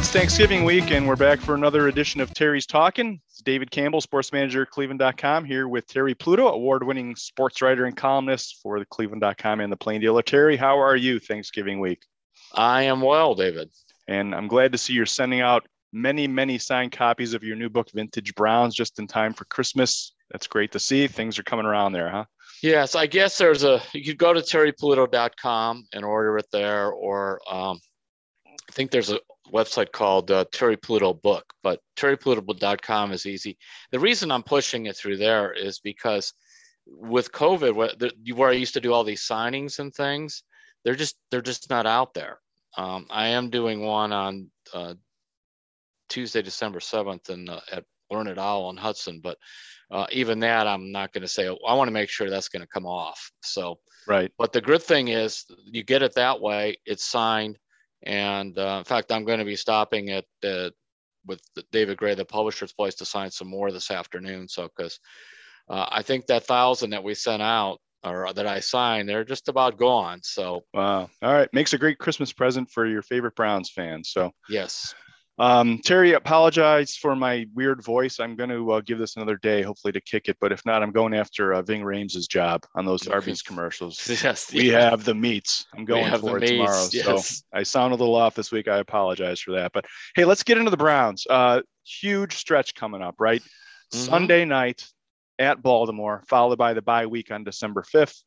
It's Thanksgiving week, and we're back for another edition of Terry's Talking. It's David Campbell, sports manager at Cleveland.com, here with Terry Pluto, award winning sports writer and columnist for the Cleveland.com and the Plain Dealer. Terry, how are you Thanksgiving week? I am well, David. And I'm glad to see you're sending out many, many signed copies of your new book, Vintage Browns, just in time for Christmas. That's great to see. Things are coming around there, huh? Yes, I guess there's a, you could go to terrypluto.com and order it there, or um, I think there's a website called uh, Terry Pluto Book, but terrypluto.com is easy. The reason I'm pushing it through there is because with COVID, where, where I used to do all these signings and things, they're just they're just not out there. Um, I am doing one on uh, Tuesday, December 7th, and uh, at Learned Owl in Hudson, but uh, even that I'm not going to say. I want to make sure that's going to come off. So right. But the good thing is you get it that way. It's signed and uh, in fact, I'm going to be stopping at uh, with David Gray, the publisher's place, to sign some more this afternoon. So, because uh, I think that thousand that we sent out or that I signed, they're just about gone. So, wow. All right. Makes a great Christmas present for your favorite Browns fans. So, yes. Um, Terry, apologize for my weird voice. I'm going to uh, give this another day, hopefully to kick it. But if not, I'm going after uh, Ving Rhames's job on those Arby's commercials. yes, we yeah. have the meats. I'm going for it meats, tomorrow. Yes. So I sound a little off this week. I apologize for that. But hey, let's get into the Browns. Uh, huge stretch coming up, right? Mm-hmm. Sunday night at Baltimore, followed by the bye week on December 5th.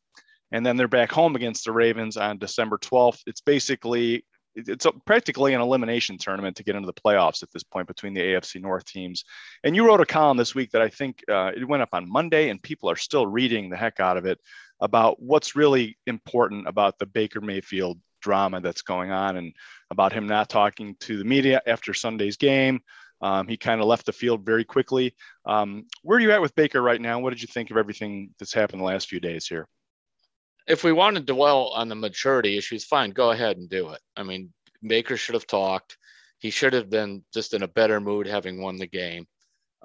And then they're back home against the Ravens on December 12th. It's basically it's practically an elimination tournament to get into the playoffs at this point between the AFC North teams. And you wrote a column this week that I think uh, it went up on Monday, and people are still reading the heck out of it about what's really important about the Baker Mayfield drama that's going on, and about him not talking to the media after Sunday's game. Um, he kind of left the field very quickly. Um, where are you at with Baker right now? What did you think of everything that's happened the last few days here? If we want to dwell on the maturity issues, fine, go ahead and do it. I mean, Baker should have talked. He should have been just in a better mood having won the game.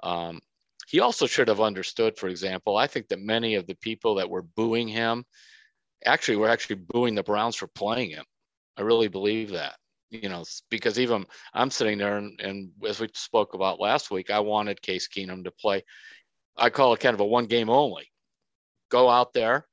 Um, he also should have understood, for example, I think that many of the people that were booing him actually were actually booing the Browns for playing him. I really believe that, you know, because even I'm sitting there and, and as we spoke about last week, I wanted Case Keenum to play. I call it kind of a one game only. Go out there,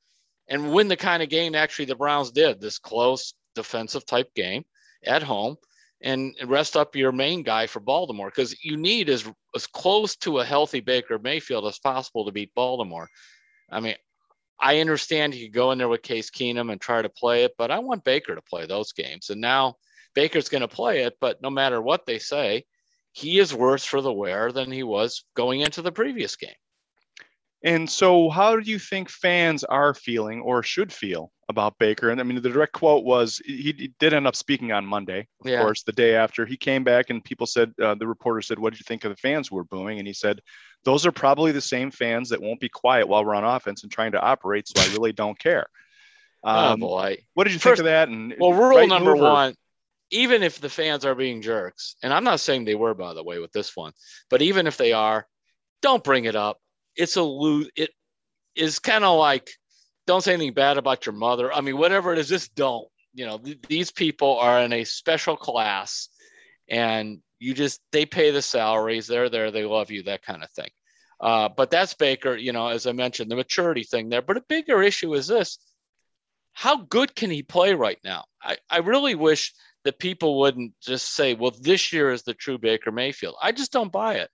and win the kind of game actually the Browns did this close defensive type game at home and rest up your main guy for Baltimore because you need as, as close to a healthy Baker Mayfield as possible to beat Baltimore. I mean, I understand you go in there with Case Keenum and try to play it, but I want Baker to play those games. And now Baker's going to play it, but no matter what they say, he is worse for the wear than he was going into the previous game. And so, how do you think fans are feeling or should feel about Baker? And I mean, the direct quote was he did end up speaking on Monday, of yeah. course, the day after he came back, and people said, uh, the reporter said, What did you think of the fans who were booing? And he said, Those are probably the same fans that won't be quiet while we're on offense and trying to operate. So I really don't care. Oh, um, oh boy. What did you First, think of that? And well, rule right number one even if the fans are being jerks, and I'm not saying they were, by the way, with this one, but even if they are, don't bring it up it's a lose. It is kind of like don't say anything bad about your mother. I mean, whatever it is, just don't. You know, th- these people are in a special class, and you just they pay the salaries. They're there. They love you. That kind of thing. Uh, but that's Baker. You know, as I mentioned, the maturity thing there. But a bigger issue is this: how good can he play right now? I, I really wish that people wouldn't just say, well, this year is the true Baker Mayfield. I just don't buy it.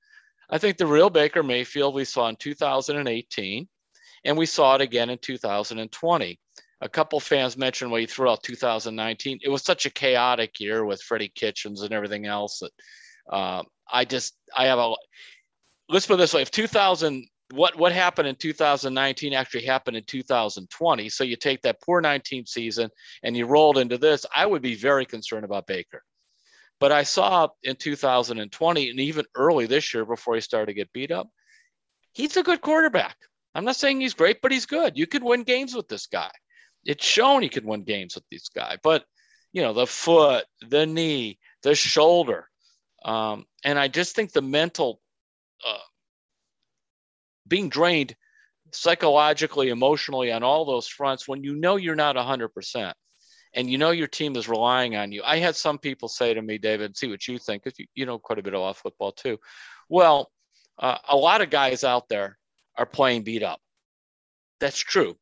I think the real Baker Mayfield we saw in 2018, and we saw it again in 2020. A couple fans mentioned when he threw out 2019. It was such a chaotic year with Freddie Kitchens and everything else that uh, I just I have a let's put it this way: if 2000 what what happened in 2019 actually happened in 2020, so you take that poor 19 season and you rolled into this, I would be very concerned about Baker. But I saw in 2020 and even early this year before he started to get beat up, he's a good quarterback. I'm not saying he's great, but he's good. You could win games with this guy. It's shown he could win games with this guy. But, you know, the foot, the knee, the shoulder. Um, and I just think the mental uh, being drained psychologically, emotionally on all those fronts when you know you're not 100%. And you know your team is relying on you. I had some people say to me, David, see what you think, because you, you know quite a bit about football too. Well, uh, a lot of guys out there are playing beat up. That's true.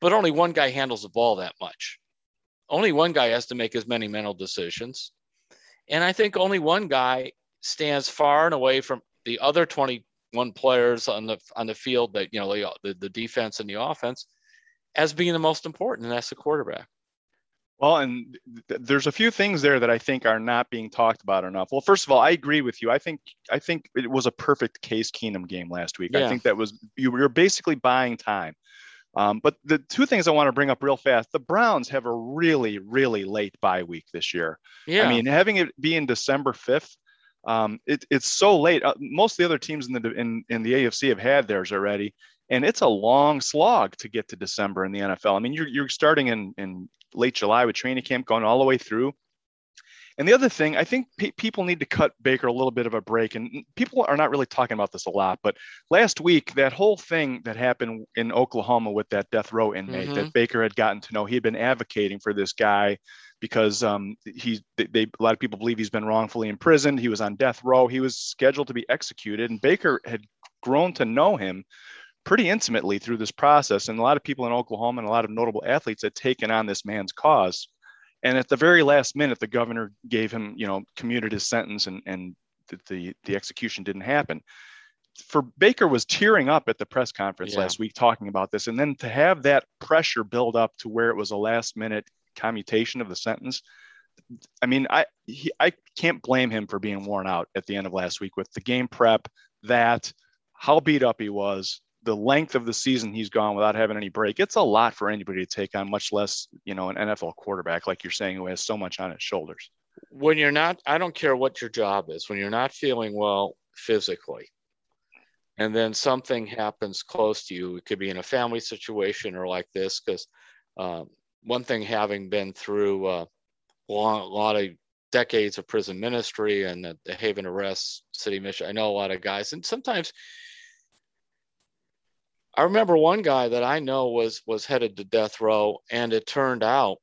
But only one guy handles the ball that much. Only one guy has to make as many mental decisions. And I think only one guy stands far and away from the other 21 players on the on the field that, you know, the, the defense and the offense as being the most important, and that's the quarterback. Well, and th- there's a few things there that I think are not being talked about enough. Well, first of all, I agree with you. I think I think it was a perfect Case Keenum game last week. Yeah. I think that was you were basically buying time. Um, but the two things I want to bring up real fast: the Browns have a really, really late bye week this year. Yeah. I mean, having it be in December fifth, um, it, it's so late. Uh, most of the other teams in the in, in the AFC have had theirs already, and it's a long slog to get to December in the NFL. I mean, you're you're starting in in late July with training camp going all the way through. And the other thing, I think pe- people need to cut Baker a little bit of a break. And people are not really talking about this a lot, but last week, that whole thing that happened in Oklahoma with that death row inmate mm-hmm. that Baker had gotten to know, he had been advocating for this guy because um, he, they, a lot of people believe he's been wrongfully imprisoned. He was on death row. He was scheduled to be executed, and Baker had grown to know him pretty intimately through this process. And a lot of people in Oklahoma and a lot of notable athletes had taken on this man's cause. And at the very last minute, the governor gave him, you know, commuted his sentence and, and the, the, execution didn't happen. For Baker was tearing up at the press conference yeah. last week talking about this. And then to have that pressure build up to where it was a last minute commutation of the sentence. I mean, I he, I can't blame him for being worn out at the end of last week with the game prep, that how beat up he was, the length of the season he's gone without having any break, it's a lot for anybody to take on, much less, you know, an NFL quarterback, like you're saying, who has so much on his shoulders. When you're not, I don't care what your job is, when you're not feeling well physically, and then something happens close to you, it could be in a family situation or like this, because um, one thing having been through uh, a lot of decades of prison ministry and the, the Haven of Rest City Mission, I know a lot of guys, and sometimes I remember one guy that I know was was headed to death row, and it turned out,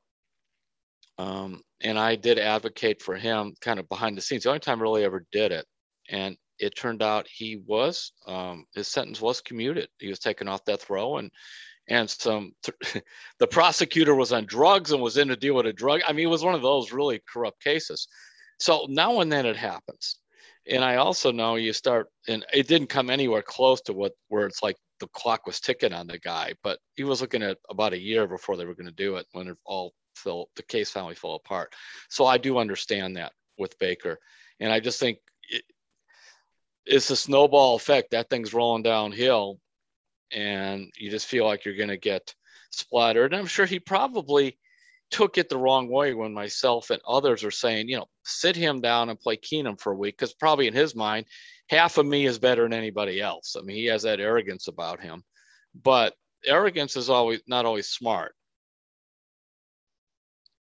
um, and I did advocate for him, kind of behind the scenes. The only time I really ever did it, and it turned out he was um, his sentence was commuted. He was taken off death row, and and some the prosecutor was on drugs and was in to deal with a drug. I mean, it was one of those really corrupt cases. So now and then it happens. And I also know you start, and it didn't come anywhere close to what where it's like the clock was ticking on the guy, but he was looking at about a year before they were going to do it when it all fell, the case finally fell apart. So I do understand that with Baker. And I just think it, it's a snowball effect. That thing's rolling downhill and you just feel like you're going to get splattered. And I'm sure he probably took it the wrong way when myself and others are saying, you know, sit him down and play Keenum for a week. Cause probably in his mind, half of me is better than anybody else. I mean, he has that arrogance about him, but arrogance is always not always smart.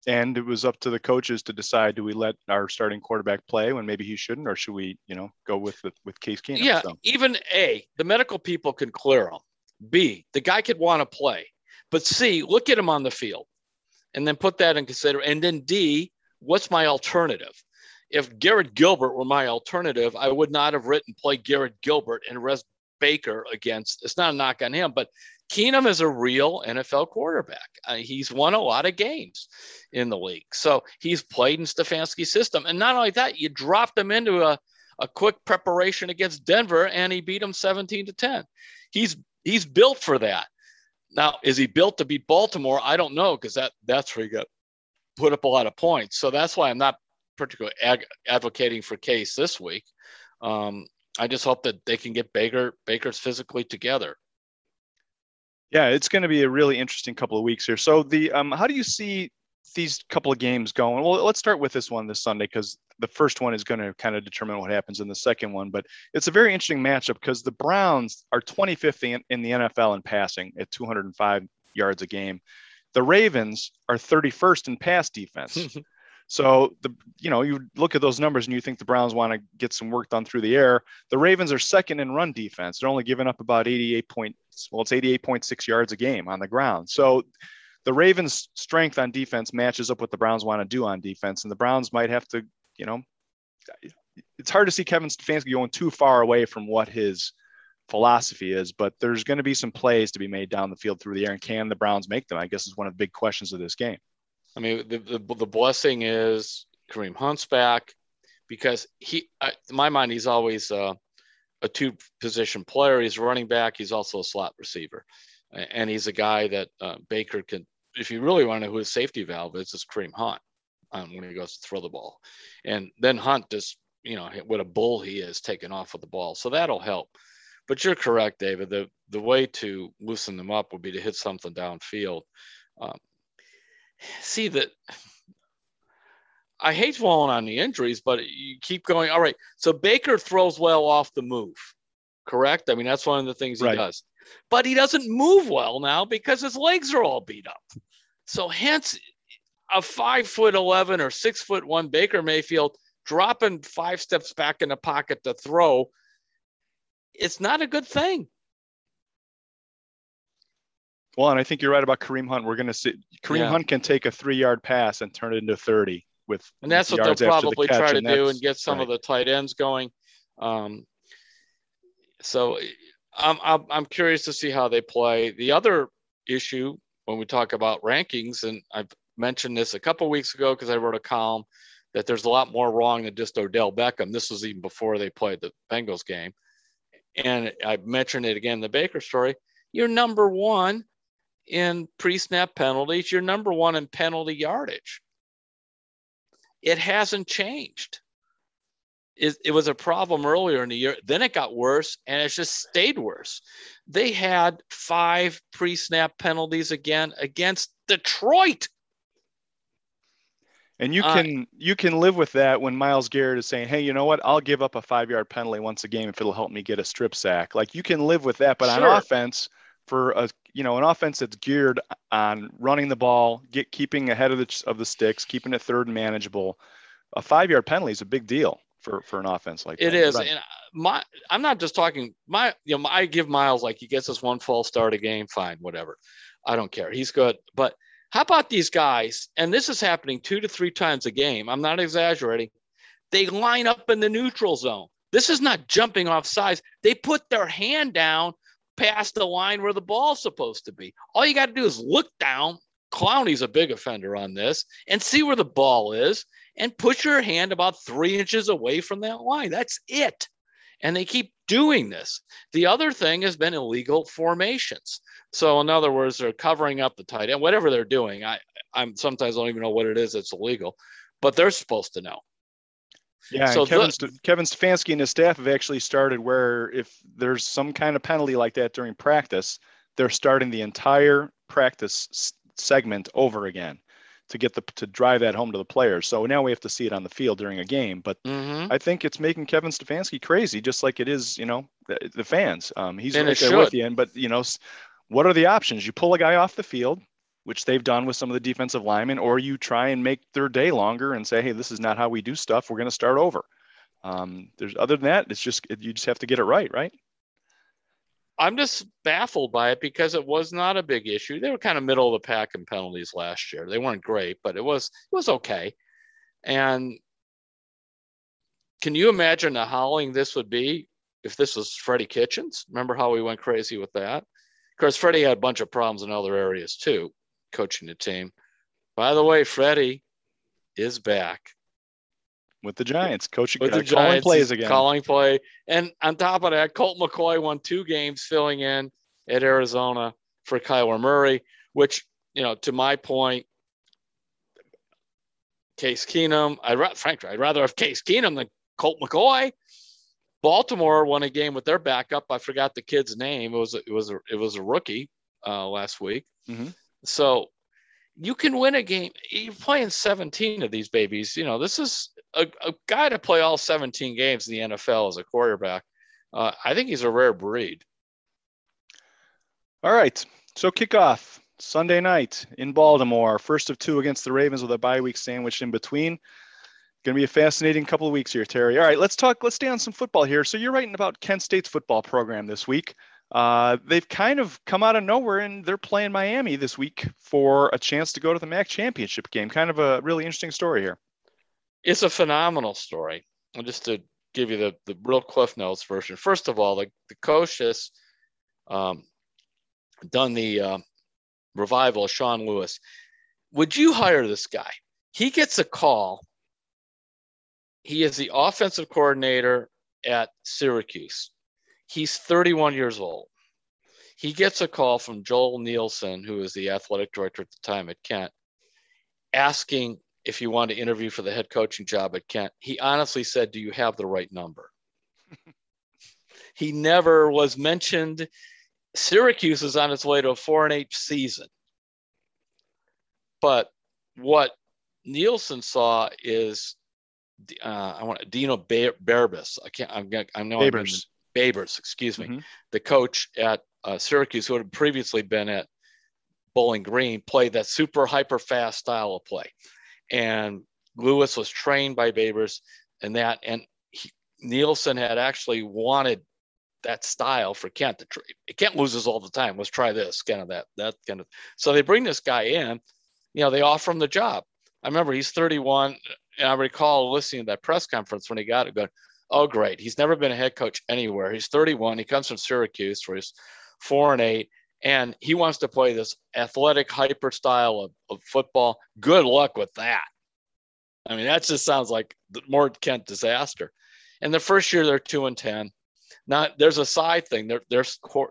And it was up to the coaches to decide: do we let our starting quarterback play when maybe he shouldn't, or should we, you know, go with with Case Keenum? Yeah, so. even a the medical people can clear him. B the guy could want to play, but C look at him on the field, and then put that in consider. And then D, what's my alternative? If Garrett Gilbert were my alternative, I would not have written play Garrett Gilbert and rest Baker against. It's not a knock on him, but Keenum is a real NFL quarterback. Uh, he's won a lot of games in the league, so he's played in Stefanski's system. And not only that, you dropped him into a, a quick preparation against Denver, and he beat him 17 to 10. He's he's built for that. Now, is he built to beat Baltimore? I don't know because that that's where he got put up a lot of points. So that's why I'm not particularly ag- advocating for Case this week. Um, I just hope that they can get Baker Baker's physically together. Yeah, it's going to be a really interesting couple of weeks here. So the um, how do you see these couple of games going? Well, let's start with this one this Sunday because the first one is going to kind of determine what happens in the second one. But it's a very interesting matchup because the Browns are 25th in, in the NFL in passing at 205 yards a game. The Ravens are 31st in pass defense. So the you know you look at those numbers and you think the Browns want to get some work done through the air. The Ravens are second in run defense. They're only giving up about 88 point well it's 88.6 yards a game on the ground. So the Ravens' strength on defense matches up what the Browns want to do on defense, and the Browns might have to, you know, it's hard to see Kevin Stefanski going too far away from what his philosophy is, but there's going to be some plays to be made down the field through the air, and can the Browns make them? I guess is one of the big questions of this game. I mean, the, the, the blessing is Kareem Hunt's back because he, uh, in my mind, he's always uh, a two position player. He's running back. He's also a slot receiver. And he's a guy that uh, Baker can, if you really want to know who his safety valve is, it's Kareem Hunt um, when he goes to throw the ball. And then Hunt just, you know, what a bull he is taking off with the ball. So that'll help. But you're correct, David. The, the way to loosen them up would be to hit something downfield. Um, see that I hate falling on the injuries, but you keep going. All right. So Baker throws well off the move, correct? I mean, that's one of the things he right. does. But he doesn't move well now because his legs are all beat up. So hence a five foot 11 or six foot one Baker Mayfield dropping five steps back in the pocket to throw. It's not a good thing. Well, and I think you're right about Kareem Hunt. We're going to see Kareem yeah. Hunt can take a three yard pass and turn it into 30 with and that's what they'll probably the try to do and get some right. of the tight ends going. Um, so I'm, I'm I'm curious to see how they play. The other issue when we talk about rankings, and I've mentioned this a couple weeks ago because I wrote a column that there's a lot more wrong than just Odell Beckham. This was even before they played the Bengals game, and I mentioned it again in the Baker story. You're number one in pre-snap penalties. You're number one in penalty yardage it hasn't changed. It, it, was a problem earlier in the year. Then it got worse and it's just stayed worse. They had five pre snap penalties again against Detroit. And you uh, can uh, you can live with that when Myles Garrett is saying, "Hey, you know what? I'll give up a five yard penalty once a game if it'll help me get a strip sack." Like you can live with that, but sure. on offense, for a you know an offense that's geared on running the ball, get keeping ahead of the of the sticks, keeping it third and manageable. A five yard penalty is a big deal for for an offense like it that. is. And my I'm not just talking my you know I give Myles like he gets us one false start a game, fine, whatever. I don't care. He's good, but how about these guys? And this is happening two to three times a game. I'm not exaggerating. They line up in the neutral zone. This is not jumping off sides. They put their hand down past the line where the ball's supposed to be. All you got to do is look down. Clowney's a big offender on this and see where the ball is and put your hand about three inches away from that line. That's it. And they keep doing this. The other thing has been illegal formations. So, in other words, they're covering up the tight end, whatever they're doing. I, I'm sometimes I don't even know what it is that's illegal, but they're supposed to know. Yeah, so Kevin, the, Kevin Stefanski and his staff have actually started where if there's some kind of penalty like that during practice, they're starting the entire practice segment over again to get the to drive that home to the players. So now we have to see it on the field during a game. But mm-hmm. I think it's making Kevin Stefanski crazy, just like it is, you know, the, the fans. Um, he's and right there should. with you. And but you know, what are the options? You pull a guy off the field, which they've done with some of the defensive linemen, or you try and make their day longer and say, hey, this is not how we do stuff. We're going to start over. Um, there's other than that, it's just you just have to get it right, right? I'm just baffled by it because it was not a big issue. They were kind of middle of the pack in penalties last year. They weren't great, but it was it was okay. And can you imagine the howling this would be if this was Freddie Kitchens? Remember how we went crazy with that? Of course, Freddie had a bunch of problems in other areas too coaching the team. By the way, Freddie is back with the Giants, coaching with the Giants, calling plays again, calling play. And on top of that, Colt McCoy won two games filling in at Arizona for Kyler Murray, which you know, to my point, Case Keenum. I frankly, I'd rather have Case Keenum than Colt McCoy. Baltimore won a game with their backup. I forgot the kid's name. It was it was a, it was a rookie uh, last week. Mm-hmm. So you can win a game. You're playing 17 of these babies. You know, this is a, a guy to play all 17 games in the NFL as a quarterback. Uh, I think he's a rare breed. All right. So kickoff Sunday night in Baltimore. First of two against the Ravens with a bye week sandwiched in between. Going to be a fascinating couple of weeks here, Terry. All right, let's talk. Let's stay on some football here. So you're writing about Kent State's football program this week. Uh, they've kind of come out of nowhere and they're playing Miami this week for a chance to go to the MAC championship game. Kind of a really interesting story here. It's a phenomenal story. And just to give you the, the real Cliff Notes version. First of all, the, the coach has um, done the uh, revival of Sean Lewis. Would you hire this guy? He gets a call. He is the offensive coordinator at Syracuse. He's 31 years old. He gets a call from Joel Nielsen, who is the athletic director at the time at Kent, asking if he wanted to interview for the head coaching job at Kent. He honestly said, Do you have the right number? he never was mentioned. Syracuse is on its way to a four and eight season. But what Nielsen saw is uh, I want Dino Barbas. I can't. I'm. I know. Babers. Babers. Excuse me. Mm-hmm. The coach at uh, Syracuse, who had previously been at Bowling Green, played that super hyper fast style of play, and Lewis was trained by Babers and that. And he, Nielsen had actually wanted that style for Kent. To Kent loses all the time. Let's try this kind of that that kind of. So they bring this guy in. You know, they offer him the job. I remember he's 31 and I recall listening to that press conference when he got it, going, "Oh, great! He's never been a head coach anywhere. He's 31. He comes from Syracuse, where he's four and eight, and he wants to play this athletic, hyper style of, of football. Good luck with that. I mean, that just sounds like the more Kent disaster. And the first year they're two and ten. Now there's a side thing. Their their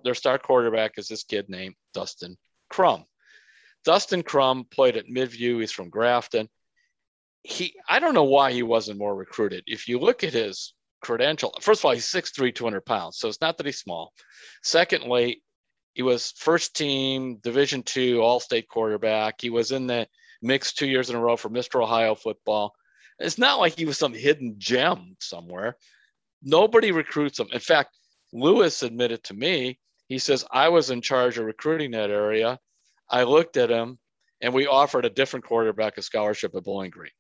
their star quarterback is this kid named Dustin Crum. Dustin Crum played at Midview. He's from Grafton he I don't know why he wasn't more recruited. If you look at his credential, first of all, he's 6'3, 200 pounds. So it's not that he's small. Secondly, he was first team Division two All State quarterback. He was in the mix two years in a row for Mr. Ohio football. It's not like he was some hidden gem somewhere. Nobody recruits him. In fact, Lewis admitted to me, he says, I was in charge of recruiting that area. I looked at him and we offered a different quarterback a scholarship at Bowling Green.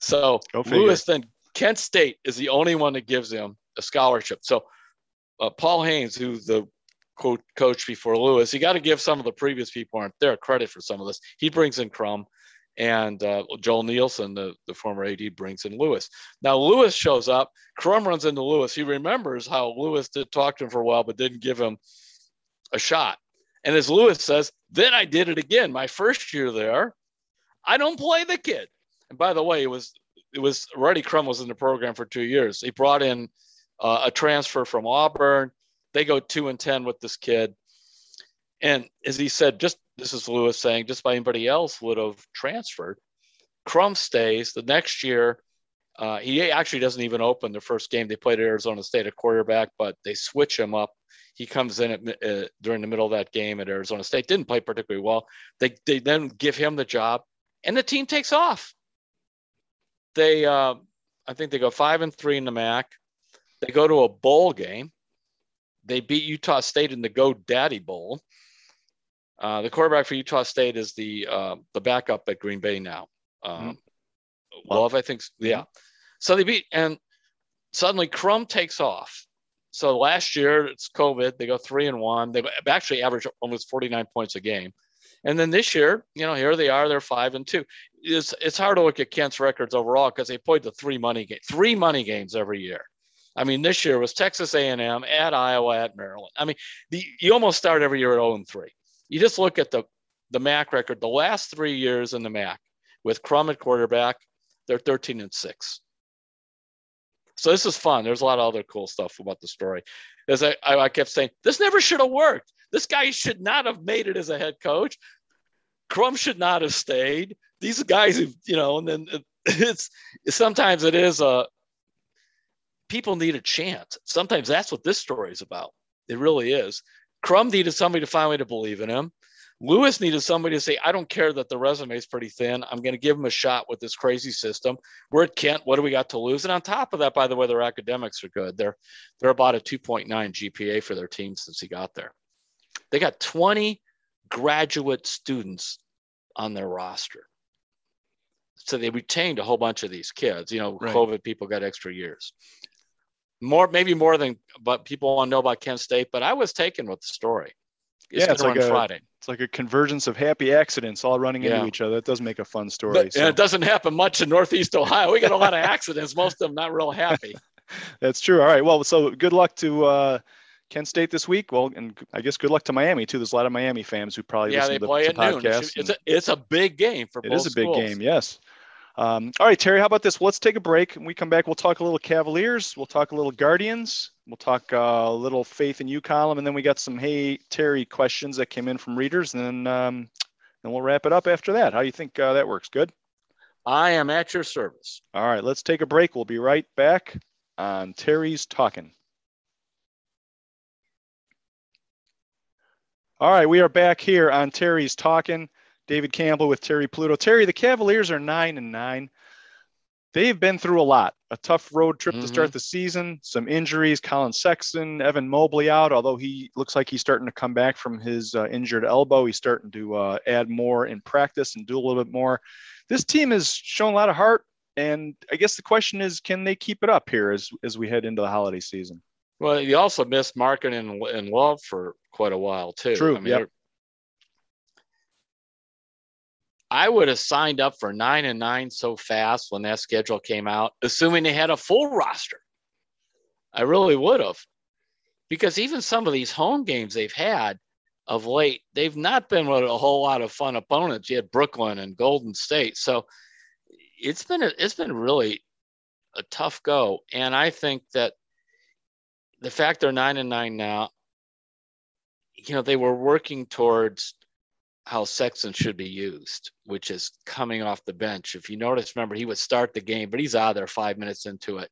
So Lewis then Kent State is the only one that gives him a scholarship. So uh, Paul Haynes, who's the quote coach before Lewis, you got to give some of the previous people aren't there credit for some of this. He brings in Crum, and uh, Joel Nielsen, the, the former AD, brings in Lewis. Now Lewis shows up. Crum runs into Lewis. He remembers how Lewis did talk to him for a while, but didn't give him a shot. And as Lewis says, then I did it again. My first year there, I don't play the kid. And by the way, it was it was Reddy Crum was in the program for two years. He brought in uh, a transfer from Auburn. They go two and ten with this kid, and as he said, just this is Lewis saying, just by anybody else would have transferred. Crum stays the next year. Uh, he actually doesn't even open the first game. They played at Arizona State at quarterback, but they switch him up. He comes in at, uh, during the middle of that game at Arizona State. Didn't play particularly well. They they then give him the job, and the team takes off they uh, I think they go five and three in the MAC. They go to a bowl game. They beat Utah State in the Go Daddy Bowl. Uh, the quarterback for Utah State is the uh, the backup at Green Bay now. Um, mm-hmm. Love, I think. Yeah. Mm-hmm. So they beat, and suddenly Crum takes off. So last year it's COVID. They go three and one. They actually average almost 49 points a game. And then this year, you know, here they are. They're five and two it's it's hard to look at Kent's records overall because they played the three money game, three money games every year. I mean, this year was Texas A&M at Iowa at Maryland. I mean, the, you almost start every year at 0 and 3. You just look at the the MAC record. The last three years in the MAC with Crum at quarterback, they're 13 and six. So this is fun. There's a lot of other cool stuff about the story. As I, I kept saying, this never should have worked. This guy should not have made it as a head coach. Crum should not have stayed. These guys you know and then it's sometimes it is a people need a chance. Sometimes that's what this story is about. It really is. Crum needed somebody to finally to believe in him lewis needed somebody to say i don't care that the resume is pretty thin i'm going to give him a shot with this crazy system we're at kent what do we got to lose and on top of that by the way their academics are good they're they're about a 2.9 gpa for their team since he got there they got 20 graduate students on their roster so they retained a whole bunch of these kids. You know, right. COVID people got extra years. more maybe more than but people want to know about Kent State. But I was taken with the story. It's yeah, it's like a Friday. It's like a convergence of happy accidents all running yeah. into each other. It does make a fun story. But, so. And it doesn't happen much in Northeast Ohio. We get a lot of accidents. Most of them not real happy. That's true. All right. Well, so good luck to uh, Kent State this week. Well, and I guess good luck to Miami too. There's a lot of Miami fans who probably yeah, listen they to play the, at noon. It's, a, it's a big game for it is a big schools. game. Yes. Um, all right, Terry, how about this? Let's take a break. When we come back, we'll talk a little Cavaliers. We'll talk a little Guardians. We'll talk uh, a little Faith in You column. And then we got some Hey, Terry questions that came in from readers. And then, um, then we'll wrap it up after that. How do you think uh, that works? Good? I am at your service. All right, let's take a break. We'll be right back on Terry's Talking. All right, we are back here on Terry's Talking. David Campbell with Terry Pluto. Terry, the Cavaliers are nine and nine. They've been through a lot. A tough road trip mm-hmm. to start the season, some injuries. Collin Sexton, Evan Mobley out, although he looks like he's starting to come back from his uh, injured elbow. He's starting to uh, add more in practice and do a little bit more. This team has shown a lot of heart, and I guess the question is, can they keep it up here as as we head into the holiday season? Well, you also missed Markkanen and, and Love for quite a while too. True. I mean, yep. I would have signed up for nine and nine so fast when that schedule came out, assuming they had a full roster. I really would have. Because even some of these home games they've had of late, they've not been with a whole lot of fun opponents. You had Brooklyn and Golden State. So it's been a, it's been really a tough go. And I think that the fact they're nine and nine now, you know, they were working towards how Sexton should be used, which is coming off the bench. If you notice, remember he would start the game, but he's out there five minutes into it.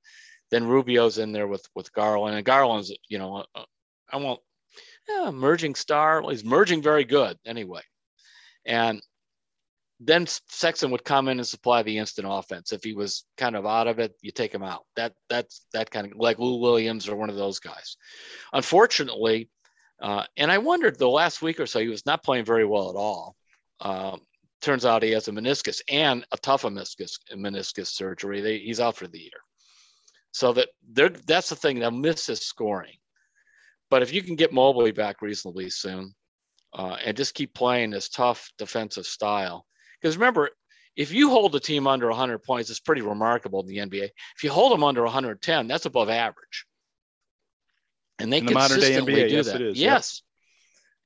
Then Rubio's in there with with Garland, and Garland's you know uh, I won't yeah, merging star. Well, he's merging very good anyway, and then Sexton would come in and supply the instant offense. If he was kind of out of it, you take him out. That that's that kind of like Lou Williams or one of those guys. Unfortunately, uh, and I wondered the last week or so, he was not playing very well at all. Um, turns out he has a meniscus and a tough meniscus, meniscus surgery. They, he's out for the year. So that that's the thing. They'll miss his scoring. But if you can get Mobley back reasonably soon uh, and just keep playing this tough defensive style, because remember, if you hold a team under 100 points, it's pretty remarkable in the NBA. If you hold them under 110, that's above average and they In the consistently NBA, do yes, that. It is, yes,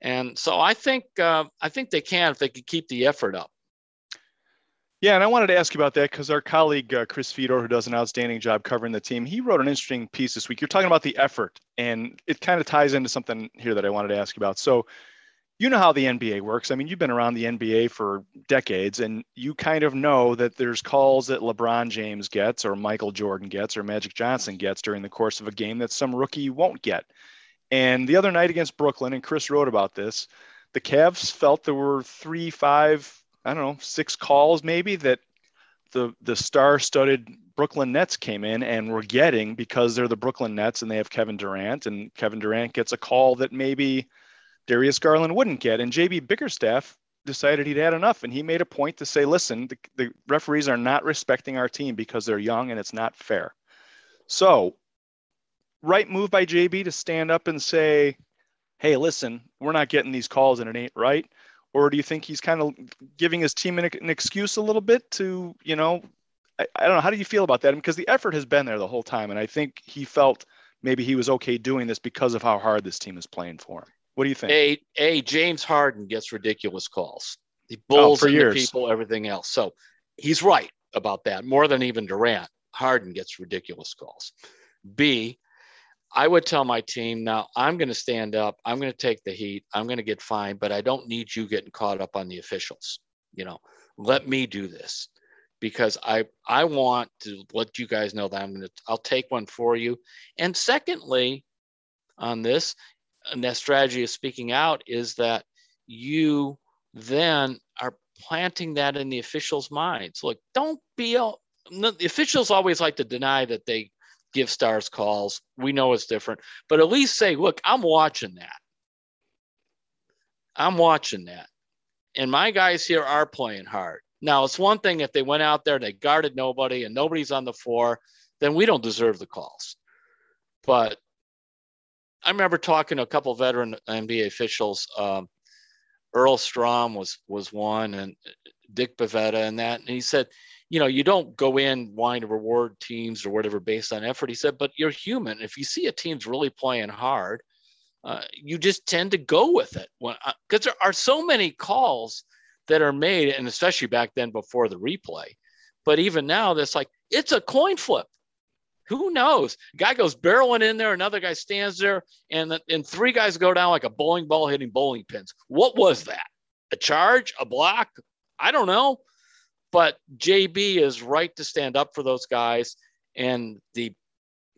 yep. and so I think uh, I think they can if they can keep the effort up. Yeah, and I wanted to ask you about that because our colleague uh, Chris Fedor, who does an outstanding job covering the team, he wrote an interesting piece this week. You're talking about the effort, and it kind of ties into something here that I wanted to ask you about. So, you know how the NBA works. I mean, you've been around the NBA for decades, and you kind of know that there's calls that LeBron James gets, or Michael Jordan gets, or Magic Johnson gets during the course of a game that some rookie won't get. And the other night against Brooklyn, and Chris wrote about this, the Cavs felt there were three, five, I don't know, six calls maybe that the the star-studded Brooklyn Nets came in and were getting because they're the Brooklyn Nets and they have Kevin Durant, and Kevin Durant gets a call that maybe Darius Garland wouldn't get. And JB Bickerstaff decided he'd had enough. And he made a point to say, listen, the, the referees are not respecting our team because they're young and it's not fair. So, right move by JB to stand up and say, hey, listen, we're not getting these calls and it ain't right. Or do you think he's kind of giving his team an, an excuse a little bit to, you know, I, I don't know. How do you feel about that? Because the effort has been there the whole time. And I think he felt maybe he was okay doing this because of how hard this team is playing for him. What do you think? A, a James Harden gets ridiculous calls. He oh, bulls oh, into years. people, everything else. So he's right about that more than even Durant. Harden gets ridiculous calls. B, I would tell my team now I'm going to stand up. I'm going to take the heat. I'm going to get fined, but I don't need you getting caught up on the officials. You know, let me do this because I I want to let you guys know that I'm going to I'll take one for you. And secondly, on this, and that strategy of speaking out is that you then are planting that in the officials' minds. Look, don't be a, the officials always like to deny that they give stars calls. We know it's different, but at least say, look, I'm watching that. I'm watching that. And my guys here are playing hard. Now, it's one thing if they went out there, they guarded nobody and nobody's on the floor, then we don't deserve the calls. But I remember talking to a couple veteran NBA officials. Um, Earl Strom was was one, and Dick Bavetta, and that. And he said, you know, you don't go in wanting to reward teams or whatever based on effort. He said, but you're human. If you see a team's really playing hard, uh, you just tend to go with it. Because there are so many calls that are made, and especially back then before the replay. But even now, that's like it's a coin flip. Who knows? Guy goes barreling in there, another guy stands there, and and three guys go down like a bowling ball hitting bowling pins. What was that? A charge? A block? I don't know. But JB is right to stand up for those guys. And the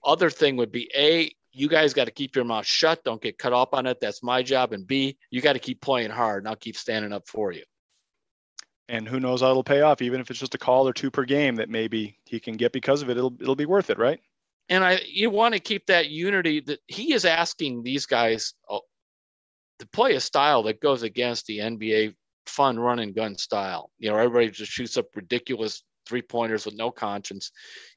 other thing would be A, you guys got to keep your mouth shut. Don't get cut off on it. That's my job. And B, you got to keep playing hard and I'll keep standing up for you. And who knows how it'll pay off, even if it's just a call or two per game that maybe he can get because of it. It'll it'll be worth it, right? And I you want to keep that unity that he is asking these guys uh, to play a style that goes against the NBA fun run and gun style. You know, everybody just shoots up ridiculous three pointers with no conscience.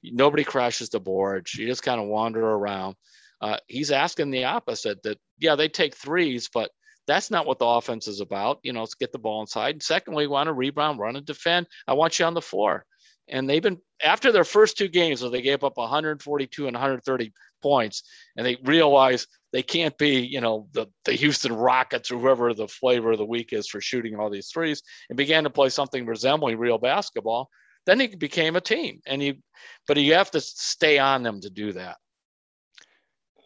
Nobody crashes the board. You just kind of wander around. Uh, he's asking the opposite that, yeah, they take threes, but that's not what the offense is about. You know, let's get the ball inside. Secondly, we want to rebound, run and defend. I want you on the floor. And they've been after their first two games where they gave up 142 and 130 points, and they realize they can't be, you know, the, the Houston Rockets or whoever the flavor of the week is for shooting all these threes, and began to play something resembling real basketball. Then he became a team, and you, but you have to stay on them to do that.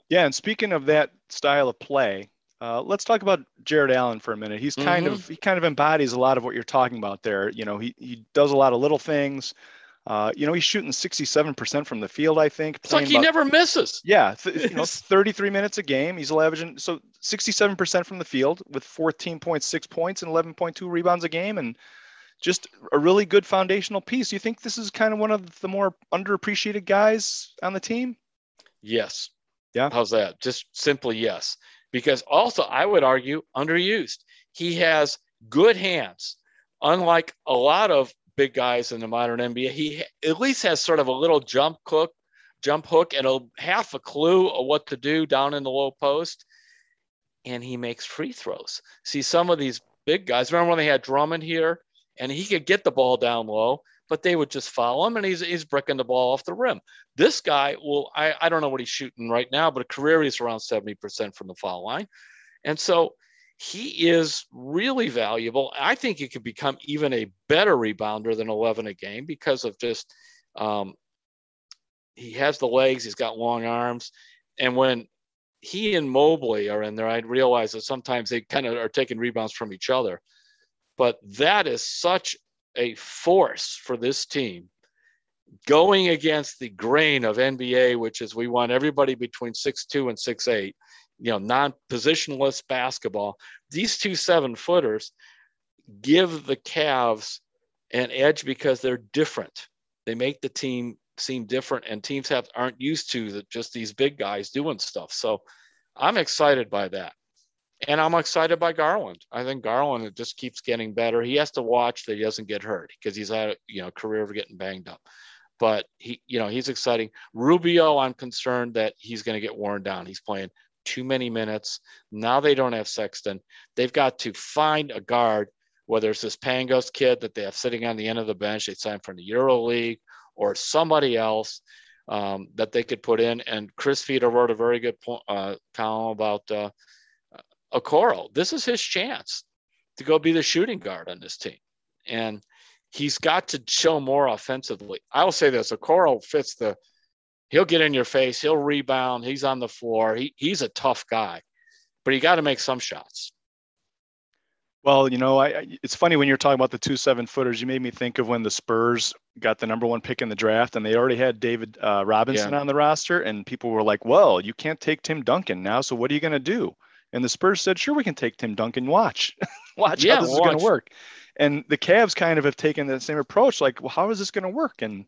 Yeah, and speaking of that style of play, uh, let's talk about Jarrett Allen for a minute. He's kind mm-hmm. of he kind of embodies a lot of what you're talking about there. You know, he he does a lot of little things. Uh, you know, he's shooting 67% from the field, I think. It's like he about, never misses. Yeah, th- you know, 33 minutes a game. He's averaging so 67% from the field with 14.6 points and 11.2 rebounds a game, and just a really good foundational piece. You think this is kind of one of the more underappreciated guys on the team? Yes. Yeah. How's that? Just simply yes. Because also, I would argue, underused. He has good hands, unlike a lot of big guys in the modern NBA. He at least has sort of a little jump hook, jump hook, and a half a clue of what to do down in the low post. And he makes free throws. See, some of these big guys. Remember when they had Drummond here, and he could get the ball down low, but they would just follow him, and he's he's bricking the ball off the rim. This guy, well, I I don't know what he's shooting right now, but a career he's around seventy percent from the foul line, and so he is really valuable. I think he could become even a better rebounder than 11 a game because of just um, he has the legs, he's got long arms, and when he and Mobley are in there, I realize that sometimes they kind of are taking rebounds from each other. But that is such a force for this team going against the grain of NBA, which is we want everybody between six two and six eight you know, non-positionless basketball. These two seven footers give the Cavs an edge because they're different. They make the team seem different, and teams have aren't used to the, just these big guys doing stuff. So I'm excited by that. And I'm excited by Garland. I think Garland just keeps getting better. He has to watch that he doesn't get hurt because he's had a you know career of getting banged up. But he, you know, he's exciting. Rubio, I'm concerned that he's going to get worn down. He's playing too many minutes. Now they don't have Sexton. They've got to find a guard, whether it's this Pangos kid that they have sitting on the end of the bench, they signed from the Euro League, or somebody else um, that they could put in. And Chris Fedor wrote a very good po- uh, column about uh, Okoro. This is his chance to go be the shooting guard on this team. And he's got to show more offensively. I will say this Okoro fits the he'll get in your face, he'll rebound, he's on the floor. He, he's a tough guy, but you got to make some shots. Well, you know, I, it's funny when you're talking about the two seven footers. You made me think of when the Spurs got the number one pick in the draft, and they already had David uh, Robinson yeah. on the roster, and people were like, "Well, you can't take Tim Duncan now, so what are you going to do?" And the Spurs said, "Sure, we can take Tim Duncan. Watch, watch yeah, how this watch. is going to work." And the Cavs kind of have taken the same approach, like, "Well, how is this going to work?" And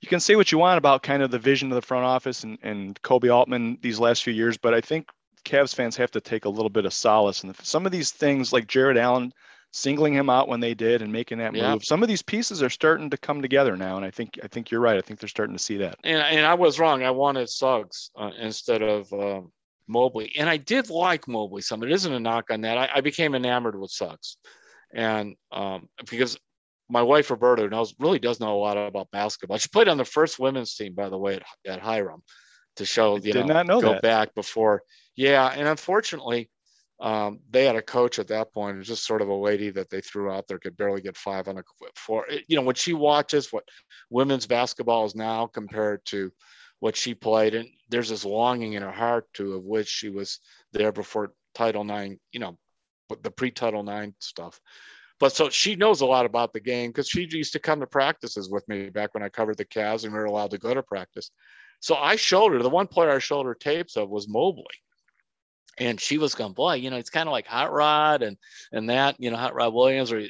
you can say what you want about kind of the vision of the front office and, and Koby Altman these last few years, but I think Cavs fans have to take a little bit of solace in some of these things like Jarrett Allen singling him out when they did and making that yeah. move. Some of these pieces are starting to come together now, and I think I think you're right. I think they're starting to see that. And, and I was wrong. I wanted Suggs uh, instead of uh, Mobley, and I did like Mobley some. It isn't a knock on that. I, I became enamored with Suggs, and um, because my wife Roberta knows really does know a lot about basketball. She played on the first women's team, by the way, at, at Hiram, to show you did know, not know go that. back before. Yeah, and unfortunately, um, they had a coach at that point, it was just sort of a lady that they threw out there, could barely get five on a four. You know, when she watches what women's basketball is now compared to what she played, and there's this longing in her heart to of which she was there before Title IX, you know, the pre-Title IX stuff. But so she knows a lot about the game because she used to come to practices with me back when I covered the Cavs and we were allowed to go to practice. So I showed her the one player I showed her tapes of was Mobley. And she was going, boy, you know, it's kind of like Hot Rod and and that, you know, Hot Rod Williams, or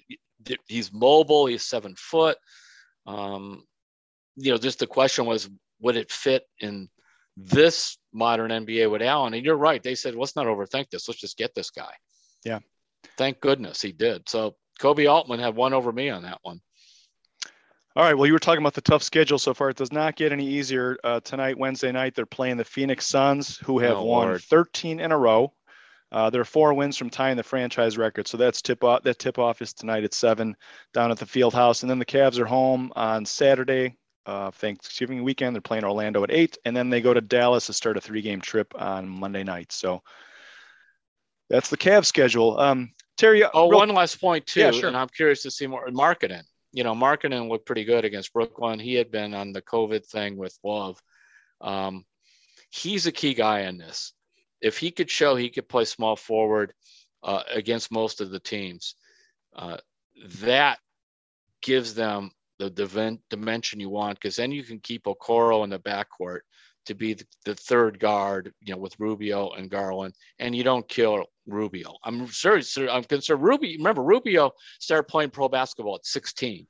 he's mobile, he's seven foot. Um, you know, just the question was, would it fit in this modern NBA with Allen? And you're right. They said, let's not overthink this. Let's just get this guy. Yeah. Thank goodness he did. So Koby Altman had one over me on that one. All right. Well, you were talking about the tough schedule so far. It does not get any easier. Uh, tonight, Wednesday night, they're playing the Phoenix Suns, who have oh, won Lord. 13 in a row. Uh, there are four wins from tying the franchise record. So that's tip off. That tip off is tonight at seven down at the Field House, and then the Cavs are home on Saturday, uh, Thanksgiving weekend. They're playing Orlando at eight, and then they go to Dallas to start a three-game trip on Monday night. So that's the Cavs schedule. Um, Terry. Oh, real- one last point too, yeah, sure. and I'm curious to see more Markkanen. You know, Markkanen looked pretty good against Brooklyn. He had been on the COVID thing with Love. Um, he's a key guy in this. If he could show he could play small forward uh, against most of the teams, uh, that gives them the, dimension you want because then you can keep Okoro in the backcourt to be the, the, third guard, you know, with Rubio and Garland, and you don't kill Rubio. I'm sure I'm concerned. Rubio, remember Rubio started playing pro basketball at 16.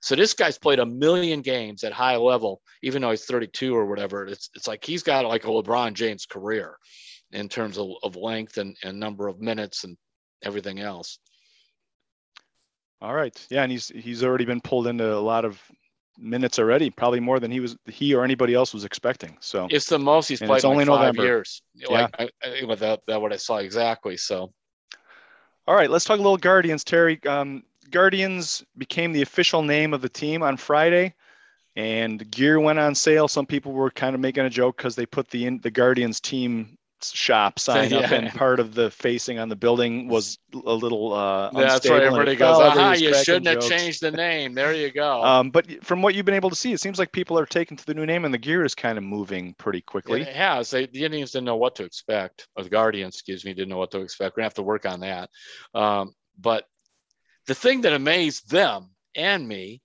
So this guy's played a million games at high level, even though he's 32 or whatever. It's it's like he's got like a LeBron James career in terms of, of length and, and number of minutes and everything else. All right. Yeah, and he's he's already been pulled into a lot of minutes already, probably more than he was he or anybody else was expecting. So it's the most he's played in only like five November. years. Yeah. Like I, that, that what I saw exactly. So all right, let's talk a little Guardians, Terry. Um, Guardians became the official name of the team on Friday, and gear went on sale. Some people were kind of making a joke because they put the in, the Guardians team shop sign yeah. up and part of the facing on the building was a little uh that's right everybody goes aha you shouldn't jokes. have changed the name. There you go. Um, but from what you've been able to see it seems like people are taking to the new name and the gear is kind of moving pretty quickly. It has. They, the indians didn't know what to expect or the guardians excuse me didn't know what to expect. We're gonna have to work on that. Um, but the thing that amazed them and me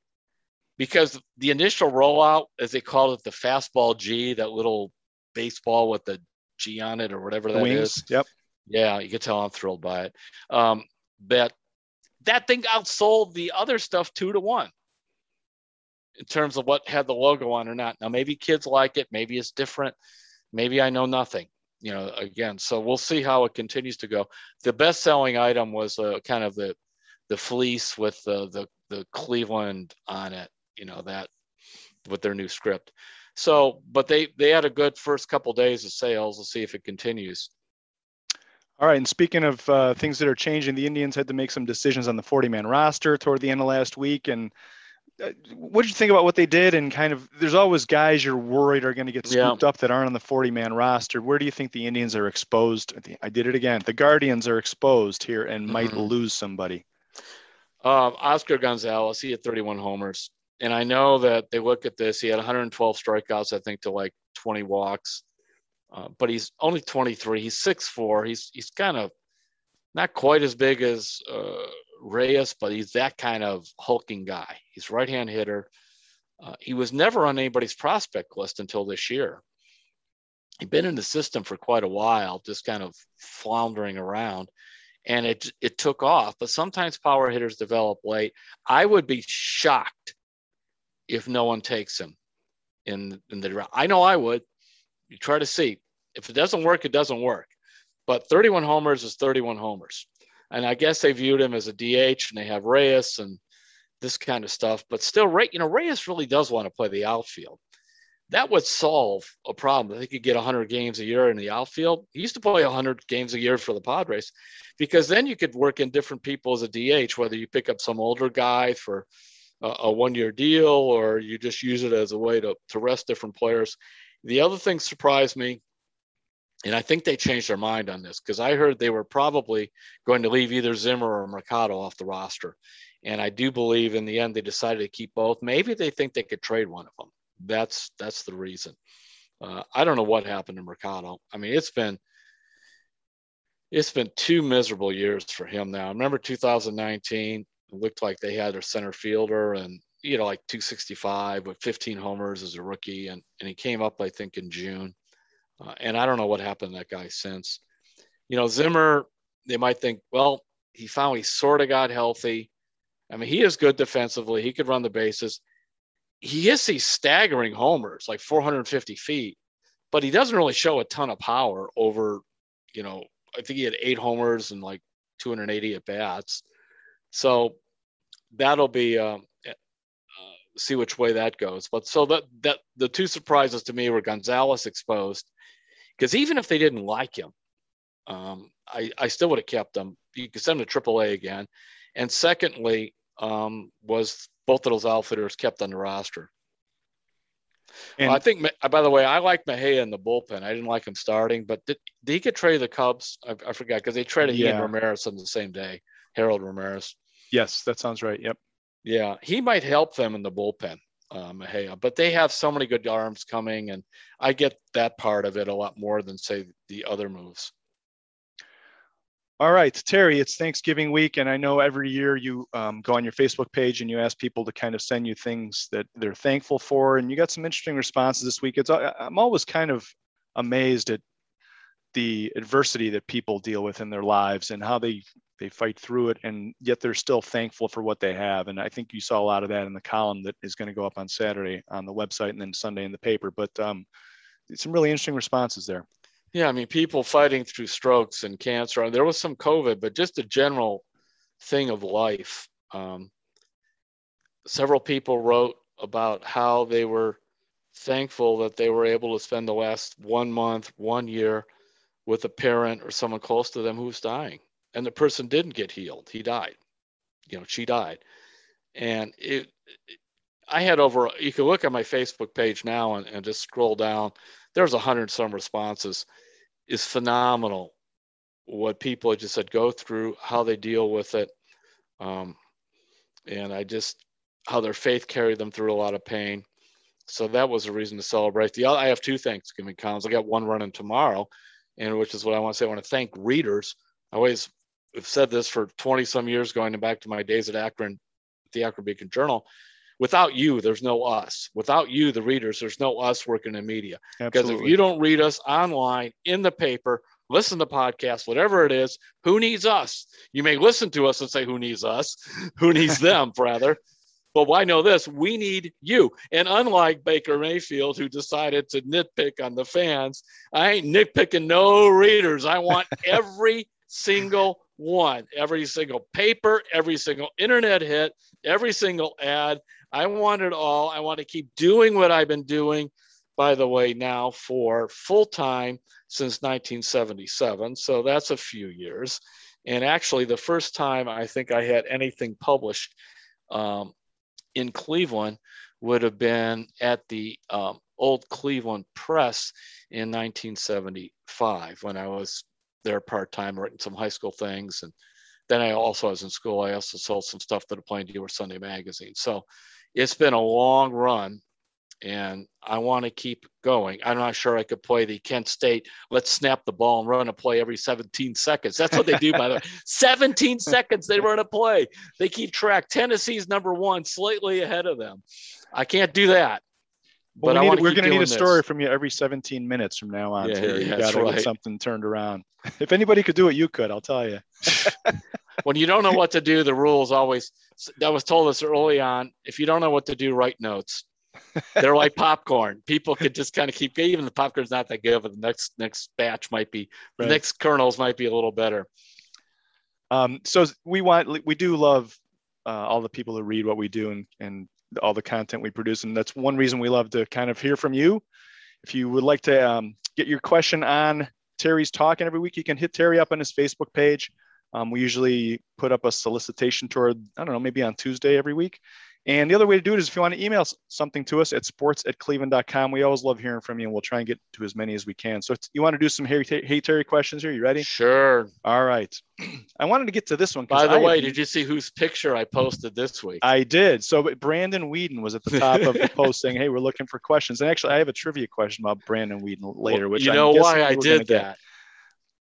because the initial rollout as they called it the fastball g that little baseball with the G on it or whatever that Wings. is. Yep. Yeah, you can tell I'm thrilled by it. Um, that that thing outsold the other stuff two to one in terms of what had the logo on or not. Now maybe kids like it, maybe it's different, maybe I know nothing. You know, again, so we'll see how it continues to go. The best selling item was uh, kind of the the fleece with the the the Cleveland on it. You know that with their new script. So, but they they had a good first couple days of sales. We'll see if it continues. All right. And speaking of uh, things that are changing, the Indians had to make some decisions on the 40 man roster toward the end of last week. And uh, what did you think about what they did? And kind of, there's always guys you're worried are going to get scooped yeah. up that aren't on the 40 man roster. Where do you think the Indians are exposed? I did it again. The Guardians are exposed here and mm-hmm. might lose somebody. Um, Oscar Gonzalez, he had 31 homers and I know that they look at this. He had 112 strikeouts, I think, to like 20 walks, uh, but he's only 23. He's 6'4". He's he's kind of not quite as big as uh, Reyes, but he's that kind of hulking guy. He's right-hand hitter. Uh, he was never on anybody's prospect list until this year. He'd been in the system for quite a while, just kind of floundering around, and it it took off. But sometimes power hitters develop late. I would be shocked if no one takes him in, in the I know I would. You try to see. If it doesn't work, it doesn't work. But 31 homers is 31 homers. And I guess they viewed him as a DH and they have Reyes and this kind of stuff. But still, Ray, you know, Reyes really does want to play the outfield. That would solve a problem. They could get 100 games a year in the outfield. He used to play 100 games a year for the Padres because then you could work in different people as a DH, whether you pick up some older guy for a, one year deal or you just use it as a way to, to rest different players. The other thing surprised me and I think they changed their mind on this because I heard they were probably going to leave either Zimmer or Mercado off the roster. And I do believe in the end they decided to keep both. Maybe they think they could trade one of them. That's that's the reason. Uh, I don't know what happened to Mercado. I mean, it's been it's been two miserable years for him now. I remember 2019 looked like they had their center fielder and you know like 265 with 15 homers as a rookie and and he came up I think in June uh, and I don't know what happened to that guy since. You know, Zimmer, they might think, well, he finally sort of got healthy. I mean, he is good defensively. He could run the bases. He hits these staggering homers, like 450 feet, but he doesn't really show a ton of power over, you know, I think he had eight homers and like 280 at bats. So that'll be um, uh, see which way that goes. But so that that the two surprises to me were Gonzalez exposed because even if they didn't like him, um, I, I still would have kept him. You could send him to AAA again. And secondly, um, was both of those outfitters kept on the roster. And, I think, by the way, I like Mejia in the bullpen. I didn't like him starting, but did, did he get traded the Cubs? I, I forgot because they traded yeah. and Ramirez on the same day, Harold Ramirez. Yes, that sounds right. Yep. Yeah, he might help them in the bullpen uh, Mejia. But they have so many good arms coming, and I get that part of it a lot more than say the other moves. All right, Terry, it's Thanksgiving week, and I know every year you um, go on your Facebook page and you ask people to kind of send you things that they're thankful for, and you got some interesting responses this week. It's I'm always kind of amazed at the adversity that people deal with in their lives and how they they fight through it and yet they're still thankful for what they have and i think you saw a lot of that in the column that is going to go up on saturday on the website and then sunday in the paper but um, some really interesting responses there. Yeah i mean people fighting through strokes and cancer there was some covid but just a general thing of life um, several people wrote about how they were thankful that they were able to spend the last one month one year with a parent or someone close to them who's dying and the person didn't get healed. He died. You know, she died. And it, I had over, you can look at my Facebook page now and, and just scroll down. There's a hundred some responses. Is phenomenal what people just said go through, how they deal with it. Um, and I just, how their faith carried them through a lot of pain. So that was a reason to celebrate. The I have two Thanksgiving columns. I got one running tomorrow, and which is what I want to say. I want to thank readers. I always have said this for 20 some years, going back to my days at Akron, the Akron Beacon Journal. Without you, there's no us. Without you, the readers, there's no us working in media. Because if you don't read us online, in the paper, listen to podcasts, whatever it is, who needs us? You may listen to us and say, who needs us? Who needs them, rather? But why know this? We need you. And unlike Baker Mayfield, who decided to nitpick on the fans, I ain't nitpicking no readers. I want every single one, every single paper, every single internet hit, every single ad. I want it all. I want to keep doing what I've been doing, by the way, now for full time since 1977. So that's a few years. And actually, the first time I think I had anything published um, in Cleveland would have been at the um, old Cleveland Press in 1975 when I was there part time, writing some high school things. And then I also was in school. I also sold some stuff to the Plain Dealer Sunday magazine. So it's been a long run and I want to keep going. I'm not sure I could play the Kent State, let's snap the ball and run a play every 17 seconds. That's what they do, by the way. 17 seconds, they run a play. They keep track. Tennessee's number one, slightly ahead of them. I can't do that. Well, but we we're going to need a story from you every 17 minutes from now on. Yeah, Terry. you got to right. get something turned around. If anybody could do it, you could. I'll tell you. when you don't know what to do, the rules always. That was told us early on. If you don't know what to do, write notes. They're like popcorn. People could just kind of keep. Even the popcorn's not that good, but the next next batch might be. Right. The next kernels might be a little better. Um, so we want, we do love uh, all the people who read what we do and, and all the content we produce. And that's one reason we love to kind of hear from you. If you would like to um, get your question on Terry's talking every week, you can hit Terry up on his Facebook page. Um, we usually put up a solicitation toward, I don't know, maybe on Tuesday every week. And the other way to do it is if you want to email something to us at sports at cleveland.com. We always love hearing from you and we'll try and get to as many as we can. So you want to do some Hey, hey Terry questions here? You ready? Sure. All right. I wanted to get to this one. By the I way, did you see whose picture I posted this week? I did. So Brandon Weeden was at the top of the post saying, Hey, we're looking for questions. And actually, I have a trivia question about Brandon Weeden later, which you know why I did that. Get.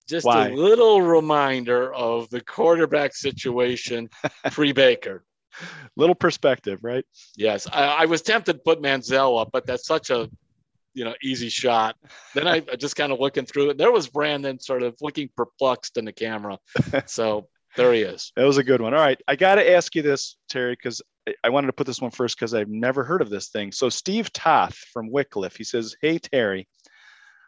Just Why? a little reminder of the quarterback situation pre Baker. little perspective, right? Yes, I, I, was tempted to put Manziel up, but that's such a you know easy shot. Then I, I just kind of looking through it. There was Brandon sort of looking perplexed in the camera. So there he is. That was a good one. All right, I got to ask you this, Terry, because I wanted to put this one first because I've never heard of this thing. So Steve Toth from Wickliffe, he says, "Hey Terry."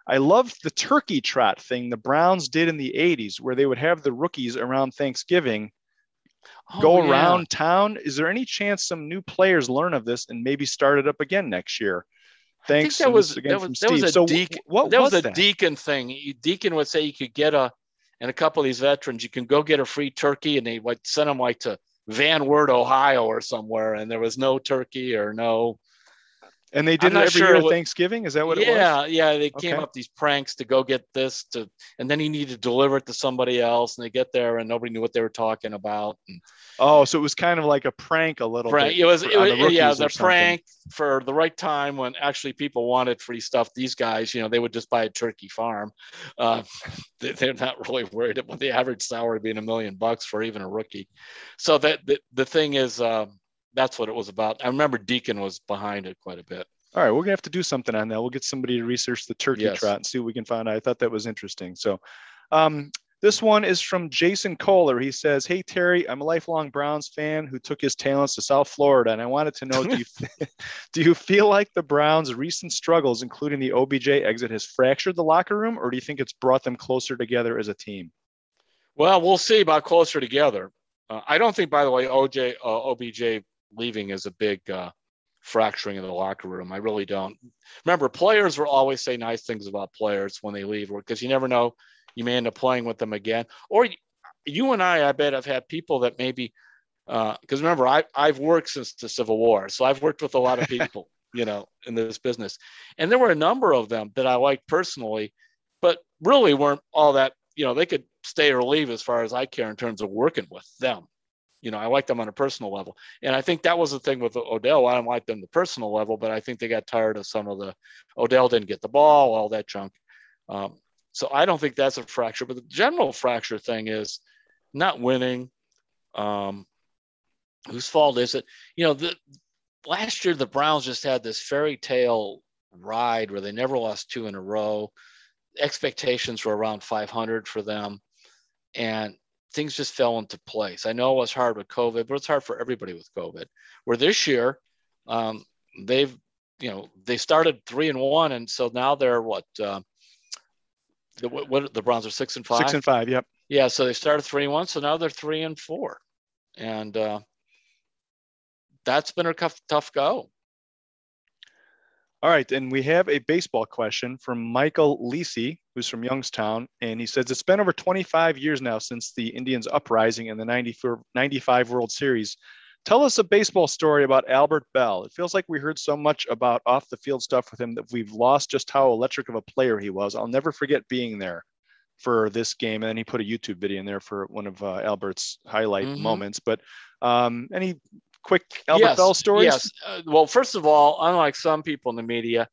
I loved the turkey trot thing the Browns did in the 80s, where they would have the rookies around Thanksgiving oh, go yeah. around town. Is there any chance some new players learn of this and maybe start it up again next year? Thanks. that was again that was, that was a so deacon. What that was, was a that? deacon thing. Deacon would say you could get a, and a couple of these veterans, you can go get a free turkey, and they would send them like to Van Wert, Ohio, or somewhere, and there was no turkey or no and they did it every sure year Thanksgiving. Is that what yeah, it was? Yeah, yeah. They came okay. up these pranks to go get this to, and then he needed to deliver it to somebody else, and they get there and nobody knew what they were talking about. And, oh, so it was kind of like a prank, a little prank. It was, it was yeah, it was a prank for the right time when actually people wanted free stuff. These guys, you know, they would just buy a turkey farm. Uh, they, are not really worried about the average salary being a million bucks for even a rookie. So that the, the thing is. Um, that's what it was about. I remember Deacon was behind it quite a bit. All right, we're gonna have to do something on that. We'll get somebody to research the turkey yes. trot and see what we can find. I thought that was interesting. So, um, this one is from Jason Kohler. He says, "Hey Terry, I'm a lifelong Browns fan who took his talents to South Florida, and I wanted to know: do you do you feel like the Browns' recent struggles, including the OBJ exit, has fractured the locker room, or do you think it's brought them closer together as a team?" Well, we'll see about closer together. Uh, I don't think, by the way, OJ uh, OBJ leaving is a big uh, fracturing in the locker room. I really don't. Remember, players will always say nice things about players when they leave because you never know. You may end up playing with them again. Or you and I, I bet, have had people that maybe, because uh, remember, I, I've worked since the Civil War. So I've worked with a lot of people, you know, in this business. And there were a number of them that I liked personally, but really weren't all that, you know, they could stay or leave as far as I care in terms of working with them you know, I like them on a personal level. And I think that was the thing with Odell. I don't like them the personal level, but I think they got tired of some of the Odell didn't get the ball, all that junk. Um, so I don't think that's a fracture, but the general fracture thing is not winning. Um, whose fault is it? You know, the last year the Browns just had this fairy tale ride where they never lost two in a row. Expectations were around 500 for them. And things just fell into place. I know it was hard with COVID, but it's hard for everybody with COVID. Where this year, um, they've you know they started three and one, and so now they're what? Uh, the, what the Browns are six and five. Six and five. Yep. Yeah. So they started three and one, so now they're three and four, and uh, that's been a tough tough go. All right, and we have a baseball question from Michael Lisi, who's from Youngstown, and he says it's been over 25 years now since the Indians' uprising in the 94, 95 World Series. Tell us a baseball story about Albert Belle. It feels like we heard so much about off the field stuff with him that we've lost just how electric of a player he was. I'll never forget being there for this game, and then he put a YouTube video in there for one of uh, Albert's highlight mm-hmm. moments. But um, any quick Albert yes, Belle stories? Yes. Uh, well, first of all, unlike some people in the media,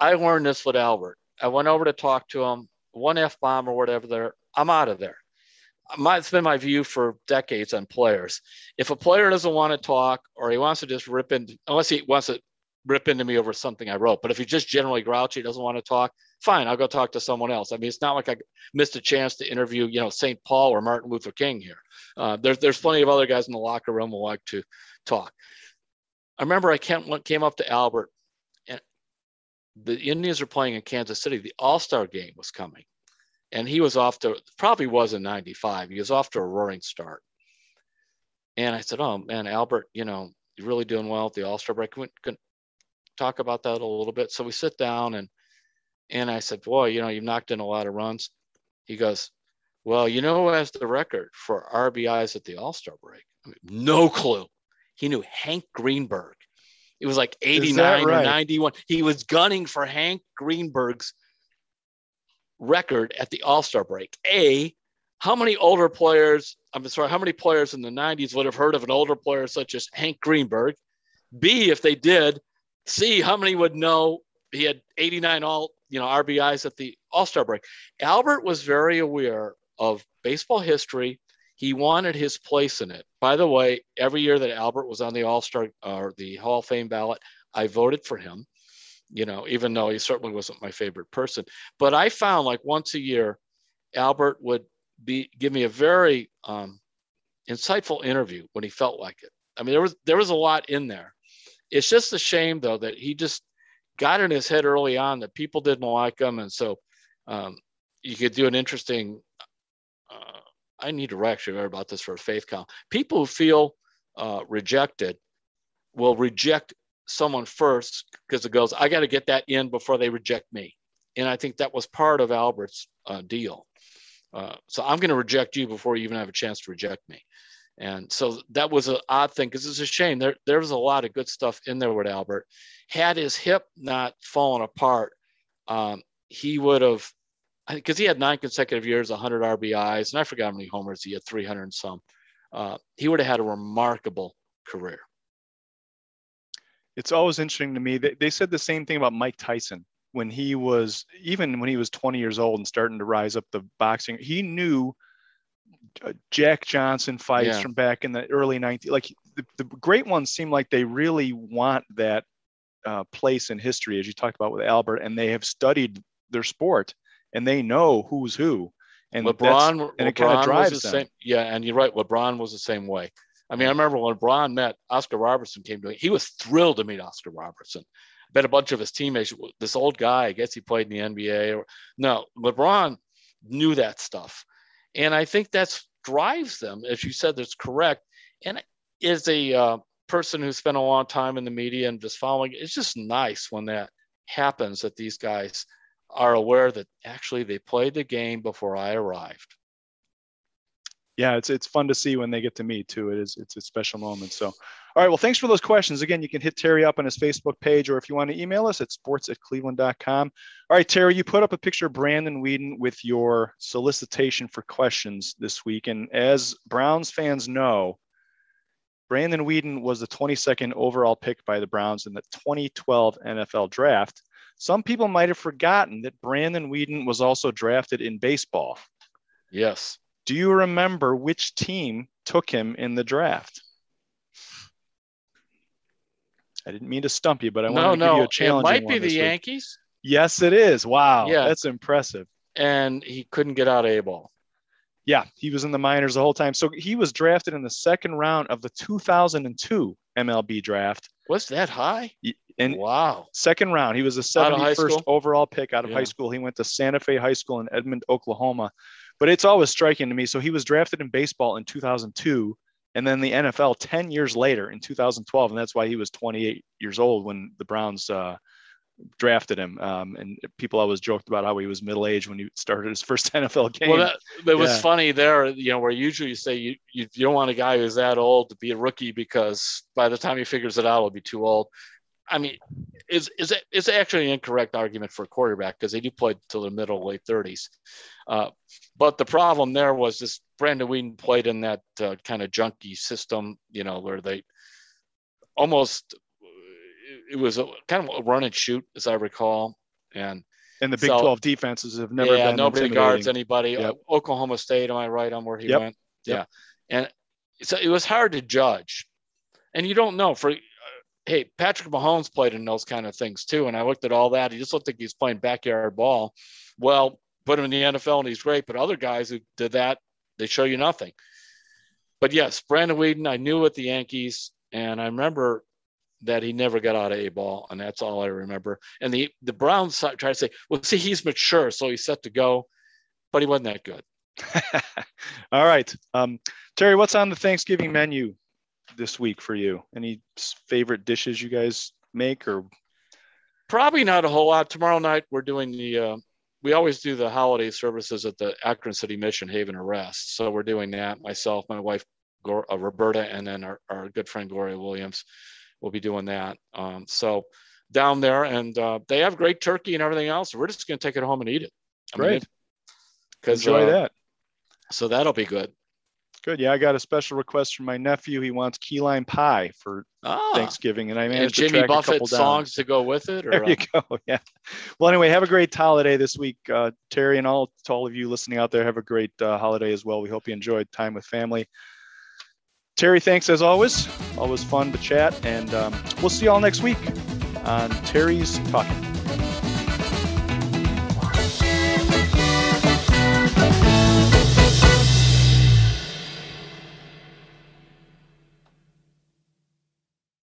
I learned this with Albert. I went over to talk to him, one F bomb or whatever there. I'm out of there. My, it's been my view for decades on players. If a player doesn't want to talk or he wants to just rip into, unless he wants to rip into me over something I wrote, but if he's just generally grouchy, doesn't want to talk, fine, I'll go talk to someone else. I mean, it's not like I missed a chance to interview, you know, St. Paul or Martin Luther King here. Uh, there's there's plenty of other guys in the locker room who like to talk. I remember I came, up to Albert, the Indians were playing in Kansas City. The All Star game was coming, and he was off to probably was in 95 he was off to a roaring start. And i said oh man albert you know you're really doing well at the all-star break. Can, can talk about that a little bit? So we sit down and and i said boy you know you've knocked in a lot of runs. He goes well you know who has the record for rbis at the all-star break? I mean, no clue. He knew hank greenberg it was like 89 right? or 91 he was gunning for hank greenberg's record at the All Star break. A, how many older players, I'm sorry, how many players in the 90s would have heard of an older player such as Hank Greenberg? B, if they did, C, how many would know he had 89 all, you know, RBIs at the All Star break? Albert was very aware of baseball history. He wanted his place in it. By the way, every year that Albert was on the All Star or the Hall of Fame ballot, I voted for him you know, even though he certainly wasn't my favorite person. But I found like once a year, Albert would be give me a very um, insightful interview when he felt like it. I mean, there was there was a lot in there. It's just a shame though that he just got in his head early on that people didn't like him, and so um, you could do an interesting. I need to actually write about this for a faith count. People who feel uh, rejected will reject someone first because it goes, I got to get that in before they reject me. And I think that was part of Albert's uh, deal. Uh, so I'm going to reject you before you even have a chance to reject me. And so that was an odd thing because it's a shame. There, there was a lot of good stuff in there with Albert. Had his hip not fallen apart, um, he would have, because he had nine consecutive years, 100 RBIs, and I forgot how many homers he had, 300 and some. Uh, he would have had a remarkable career it's always interesting to me. They, they said the same thing about Mike Tyson when he was even when he was 20 years old and starting to rise up the boxing. He knew uh, Jack Johnson fights yeah. from back in the early 90s. Like the, the great ones seem like they really want that uh, place in history, as you talked about with Albert, and they have studied their sport and they know who's who. And LeBron, and LeBron it kind of drives the them. Same, yeah, and you're right. LeBron was the same way. I mean, I remember when LeBron met Oscar Robertson came to me, he was thrilled to meet Oscar Robertson. I bet a bunch of his teammates, this old guy, I guess he played in the NBA. Or, no, LeBron knew that stuff. And I think that drives them, as you said, that's correct. And is a uh, person who spent a long time in the media and just following, it's just nice when that happens that these guys are aware that actually they played the game before I arrived yeah, it's it's fun to see when they get to meet too. It is it's a special moment. So, all right. Well, thanks for those questions. Again, you can hit Terry up on his Facebook page, or if you want to email us at sports at cleveland.com. All right, Terry, you put up a picture of Brandon Weeden with your solicitation for questions this week, and as Browns fans know, Brandon Weeden was the 22nd overall pick by the Browns in the 2012 NFL Draft. Some people might have forgotten that Brandon Weeden was also drafted in baseball. Yes. Do you remember which team took him in the draft? I didn't mean to stump you, but I want to no. give you a challenge. It might be the week. Yankees. Yes, it is. Wow. Yeah. That's impressive. And he couldn't get out of A ball. Yeah, he was in the minors the whole time. So he was drafted in the second round of the 2002 MLB draft. Was that high? And wow. Second round. He was a 71st overall pick out of yeah. high school. He went to Santa Fe High School in Edmond, Oklahoma. But it's always striking to me. So he was drafted in baseball in 2002 and then the NFL 10 years later in 2012. And that's why he was 28 years old when the Browns uh, drafted him. Um, and people always joked about how he was middle aged when he started his first NFL game. Well, that, it was yeah. funny there, you know, where usually you say you, you, you don't want a guy who's that old to be a rookie because by the time he figures it out, he'll be too old. I mean, is is it's actually an incorrect argument for a quarterback because they do play till the middle late 30s. Uh, but the problem there was this Brandon Weeden played in that uh, kind of junky system, you know, where they almost it was a kind of a run and shoot, as I recall, and and the Big so, 12 defenses have never yeah, nobody guards anybody. Yep. Uh, Oklahoma State, am I right on where he yep. went? Yep. Yeah, and so it was hard to judge, and you don't know for hey, Patrick Mahomes played in those kind of things too. And I looked at all that. He just looked like he's playing backyard ball. Well, put him in the NFL and he's great. But other guys who did that, they show you nothing. But yes, Brandon Weeden, I knew with the Yankees, and I remember that he never got out of a ball, and that's all I remember. And the the Browns try to say, well, see, he's mature, so he's set to go. but he wasn't that good. All right. Um, Terry, what's on the Thanksgiving menu this week for you? Any favorite dishes you guys make or? Probably not a whole lot. Tomorrow night we're doing the, uh, we always do the holiday services at the Akron City Mission Haven of Rest. So we're doing that. Myself, my wife, uh, Roberta, and then our, our good friend Gloria Williams will be doing that. Um, so down there, and uh, they have great turkey and everything else. We're just going to take it home and eat it. I Great. Because enjoy uh, that. So that'll be good. Good. Yeah, I got a special request from my nephew. He wants key lime pie for ah, Thanksgiving, and I managed and Jimmy Buffett songs to go with it. Or, there you uh? go. Yeah. Well, anyway, have a great holiday this week, uh, Terry, and all to all of you listening out there. Have a great uh, holiday as well. We hope you enjoyed time with family. Terry, thanks as always. Always fun to chat, and um, we'll see you all next week on Terry's Talking.